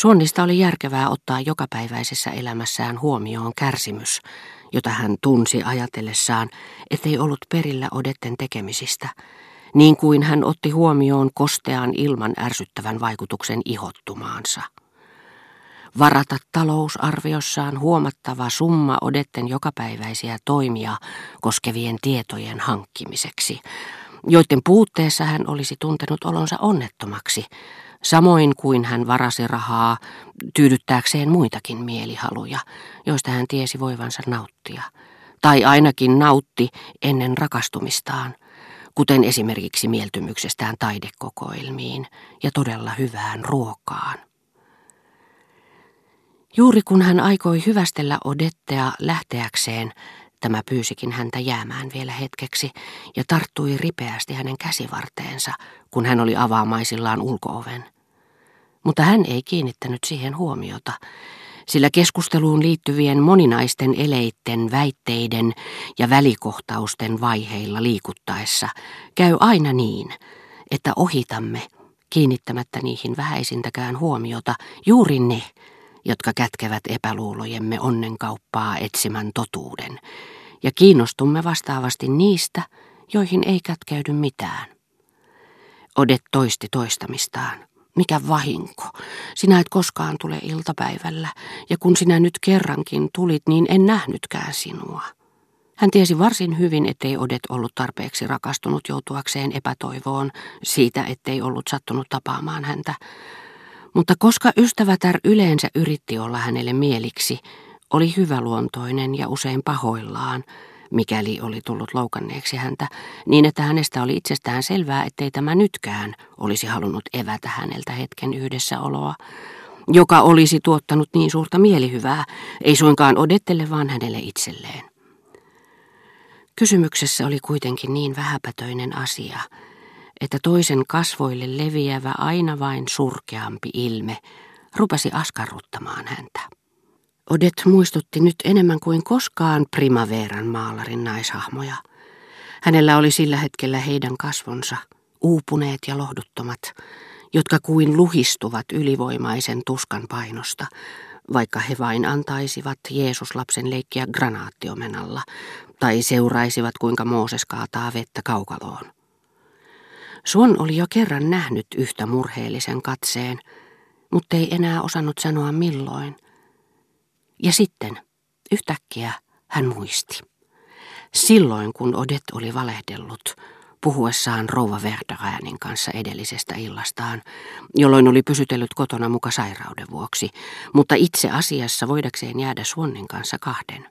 Suonnista oli järkevää ottaa jokapäiväisessä elämässään huomioon kärsimys, jota hän tunsi ajatellessaan, ettei ollut perillä odetten tekemisistä, niin kuin hän otti huomioon kostean ilman ärsyttävän vaikutuksen ihottumaansa. Varata talousarviossaan huomattava summa odetten jokapäiväisiä toimia koskevien tietojen hankkimiseksi, joiden puutteessa hän olisi tuntenut olonsa onnettomaksi, samoin kuin hän varasi rahaa tyydyttääkseen muitakin mielihaluja, joista hän tiesi voivansa nauttia, tai ainakin nautti ennen rakastumistaan, kuten esimerkiksi mieltymyksestään taidekokoelmiin ja todella hyvään ruokaan. Juuri kun hän aikoi hyvästellä Odettea lähteäkseen, Tämä pyysikin häntä jäämään vielä hetkeksi ja tarttui ripeästi hänen käsivarteensa, kun hän oli avaamaisillaan ulkooven. Mutta hän ei kiinnittänyt siihen huomiota, sillä keskusteluun liittyvien moninaisten eleitten, väitteiden ja välikohtausten vaiheilla liikuttaessa käy aina niin, että ohitamme kiinnittämättä niihin vähäisintäkään huomiota juuri ne, jotka kätkevät epäluulojemme onnenkauppaa etsimän totuuden, ja kiinnostumme vastaavasti niistä, joihin ei kätkeydy mitään. Odet toisti toistamistaan. Mikä vahinko. Sinä et koskaan tule iltapäivällä, ja kun sinä nyt kerrankin tulit, niin en nähnytkään sinua. Hän tiesi varsin hyvin, ettei Odet ollut tarpeeksi rakastunut joutuakseen epätoivoon siitä, ettei ollut sattunut tapaamaan häntä, mutta koska ystävätär yleensä yritti olla hänelle mieliksi, oli hyväluontoinen ja usein pahoillaan, mikäli oli tullut loukanneeksi häntä, niin että hänestä oli itsestään selvää, ettei tämä nytkään olisi halunnut evätä häneltä hetken yhdessäoloa, joka olisi tuottanut niin suurta mielihyvää, ei suinkaan odettele, vaan hänelle itselleen. Kysymyksessä oli kuitenkin niin vähäpätöinen asia, että toisen kasvoille leviävä aina vain surkeampi ilme rupesi askarruttamaan häntä. Odet muistutti nyt enemmän kuin koskaan primaveran maalarin naishahmoja. Hänellä oli sillä hetkellä heidän kasvonsa, uupuneet ja lohduttomat, jotka kuin luhistuvat ylivoimaisen tuskan painosta, vaikka he vain antaisivat Jeesuslapsen leikkiä granaattiomenalla tai seuraisivat kuinka Mooses kaataa vettä kaukaloon. Suon oli jo kerran nähnyt yhtä murheellisen katseen, mutta ei enää osannut sanoa milloin. Ja sitten, yhtäkkiä, hän muisti. Silloin, kun Odet oli valehdellut, puhuessaan rouva Verderäänin kanssa edellisestä illastaan, jolloin oli pysytellyt kotona muka sairauden vuoksi, mutta itse asiassa voidakseen jäädä Suonnin kanssa kahden.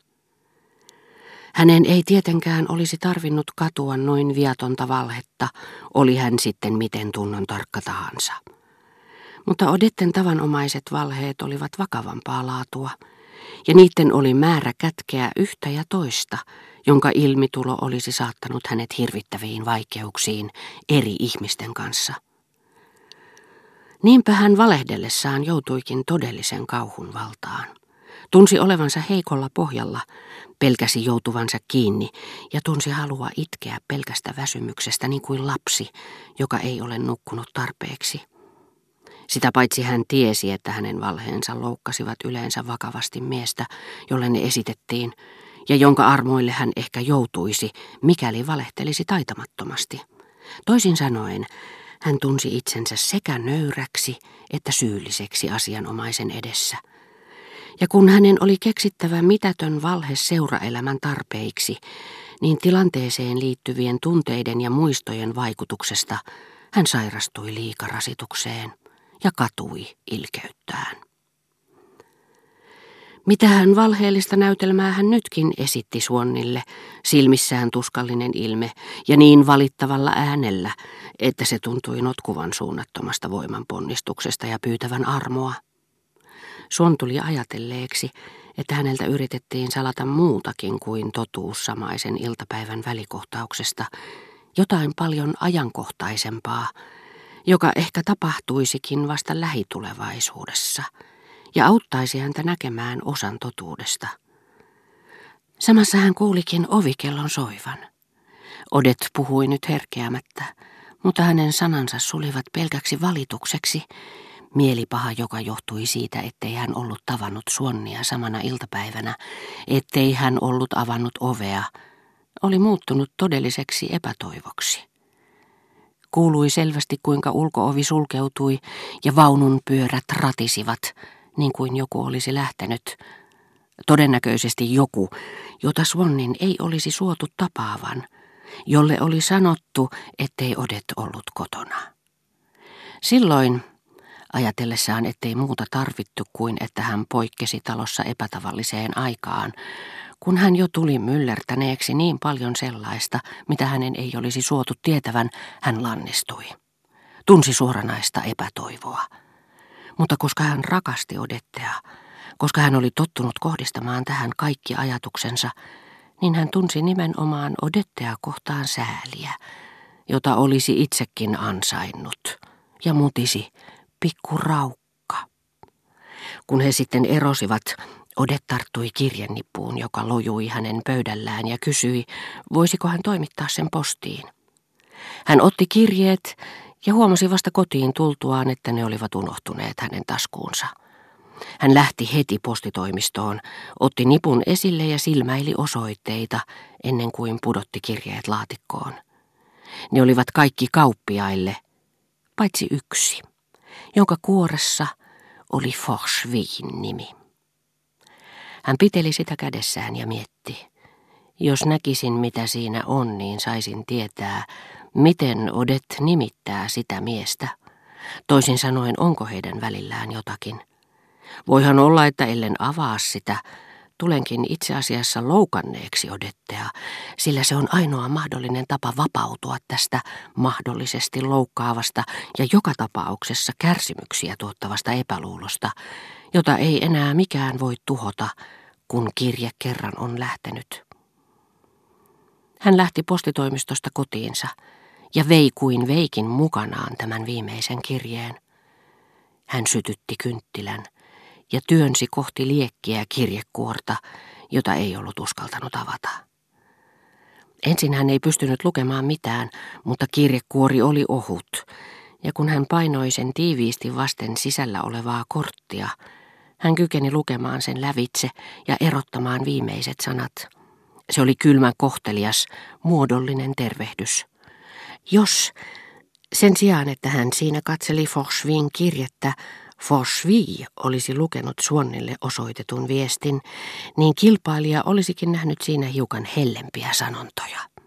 Hänen ei tietenkään olisi tarvinnut katua noin viatonta valhetta, oli hän sitten miten tunnon tarkka tahansa. Mutta Odetten tavanomaiset valheet olivat vakavampaa laatua, ja niiden oli määrä kätkeä yhtä ja toista, jonka ilmitulo olisi saattanut hänet hirvittäviin vaikeuksiin eri ihmisten kanssa. Niinpä hän valehdellessaan joutuikin todellisen kauhun valtaan. Tunsi olevansa heikolla pohjalla, pelkäsi joutuvansa kiinni ja tunsi halua itkeä pelkästä väsymyksestä niin kuin lapsi, joka ei ole nukkunut tarpeeksi. Sitä paitsi hän tiesi, että hänen valheensa loukkasivat yleensä vakavasti miestä, jolle ne esitettiin, ja jonka armoille hän ehkä joutuisi, mikäli valehtelisi taitamattomasti. Toisin sanoen, hän tunsi itsensä sekä nöyräksi että syylliseksi asianomaisen edessä – ja kun hänen oli keksittävä mitätön valhe seuraelämän tarpeiksi, niin tilanteeseen liittyvien tunteiden ja muistojen vaikutuksesta hän sairastui liikarasitukseen ja katui ilkeyttään. Mitähän valheellista näytelmää hän nytkin esitti Suonnille, silmissään tuskallinen ilme ja niin valittavalla äänellä, että se tuntui notkuvan suunnattomasta voimanponnistuksesta ja pyytävän armoa. Suon tuli ajatelleeksi, että häneltä yritettiin salata muutakin kuin totuus samaisen iltapäivän välikohtauksesta, jotain paljon ajankohtaisempaa, joka ehkä tapahtuisikin vasta lähitulevaisuudessa ja auttaisi häntä näkemään osan totuudesta. Samassa hän kuulikin ovikellon soivan. Odet puhui nyt herkeämättä, mutta hänen sanansa sulivat pelkäksi valitukseksi, Mielipaha, joka johtui siitä, ettei hän ollut tavannut Suonnia samana iltapäivänä, ettei hän ollut avannut ovea, oli muuttunut todelliseksi epätoivoksi. Kuului selvästi, kuinka ulkoovi sulkeutui ja vaunun pyörät ratisivat, niin kuin joku olisi lähtenyt. Todennäköisesti joku, jota Swannin ei olisi suotu tapaavan, jolle oli sanottu, ettei Odet ollut kotona. Silloin, ajatellessaan ettei muuta tarvittu kuin että hän poikkesi talossa epätavalliseen aikaan, kun hän jo tuli myllertäneeksi niin paljon sellaista, mitä hänen ei olisi suotu tietävän, hän lannistui. Tunsi suoranaista epätoivoa. Mutta koska hän rakasti Odettea, koska hän oli tottunut kohdistamaan tähän kaikki ajatuksensa, niin hän tunsi nimenomaan Odettea kohtaan sääliä, jota olisi itsekin ansainnut, ja mutisi pikku raukka. Kun he sitten erosivat, Odet tarttui kirjennippuun, joka lojui hänen pöydällään ja kysyi, voisiko hän toimittaa sen postiin. Hän otti kirjeet ja huomasi vasta kotiin tultuaan, että ne olivat unohtuneet hänen taskuunsa. Hän lähti heti postitoimistoon, otti nipun esille ja silmäili osoitteita ennen kuin pudotti kirjeet laatikkoon. Ne olivat kaikki kauppiaille, paitsi yksi, jonka kuoressa oli Forsvin nimi. Hän piteli sitä kädessään ja mietti. Jos näkisin, mitä siinä on, niin saisin tietää, miten Odet nimittää sitä miestä. Toisin sanoen, onko heidän välillään jotakin. Voihan olla, että ellen avaa sitä, tulenkin itse asiassa loukanneeksi Odettea, sillä se on ainoa mahdollinen tapa vapautua tästä mahdollisesti loukkaavasta ja joka tapauksessa kärsimyksiä tuottavasta epäluulosta, jota ei enää mikään voi tuhota, kun kirje kerran on lähtenyt. Hän lähti postitoimistosta kotiinsa ja vei kuin veikin mukanaan tämän viimeisen kirjeen. Hän sytytti kynttilän ja työnsi kohti liekkiä kirjekuorta, jota ei ollut uskaltanut avata. Ensin hän ei pystynyt lukemaan mitään, mutta kirjekuori oli ohut, ja kun hän painoi sen tiiviisti vasten sisällä olevaa korttia, hän kykeni lukemaan sen lävitse ja erottamaan viimeiset sanat. Se oli kylmän kohtelias, muodollinen tervehdys. Jos, sen sijaan että hän siinä katseli Forsvin kirjettä, Forsvi olisi lukenut Suonnille osoitetun viestin, niin kilpailija olisikin nähnyt siinä hiukan hellempiä sanontoja.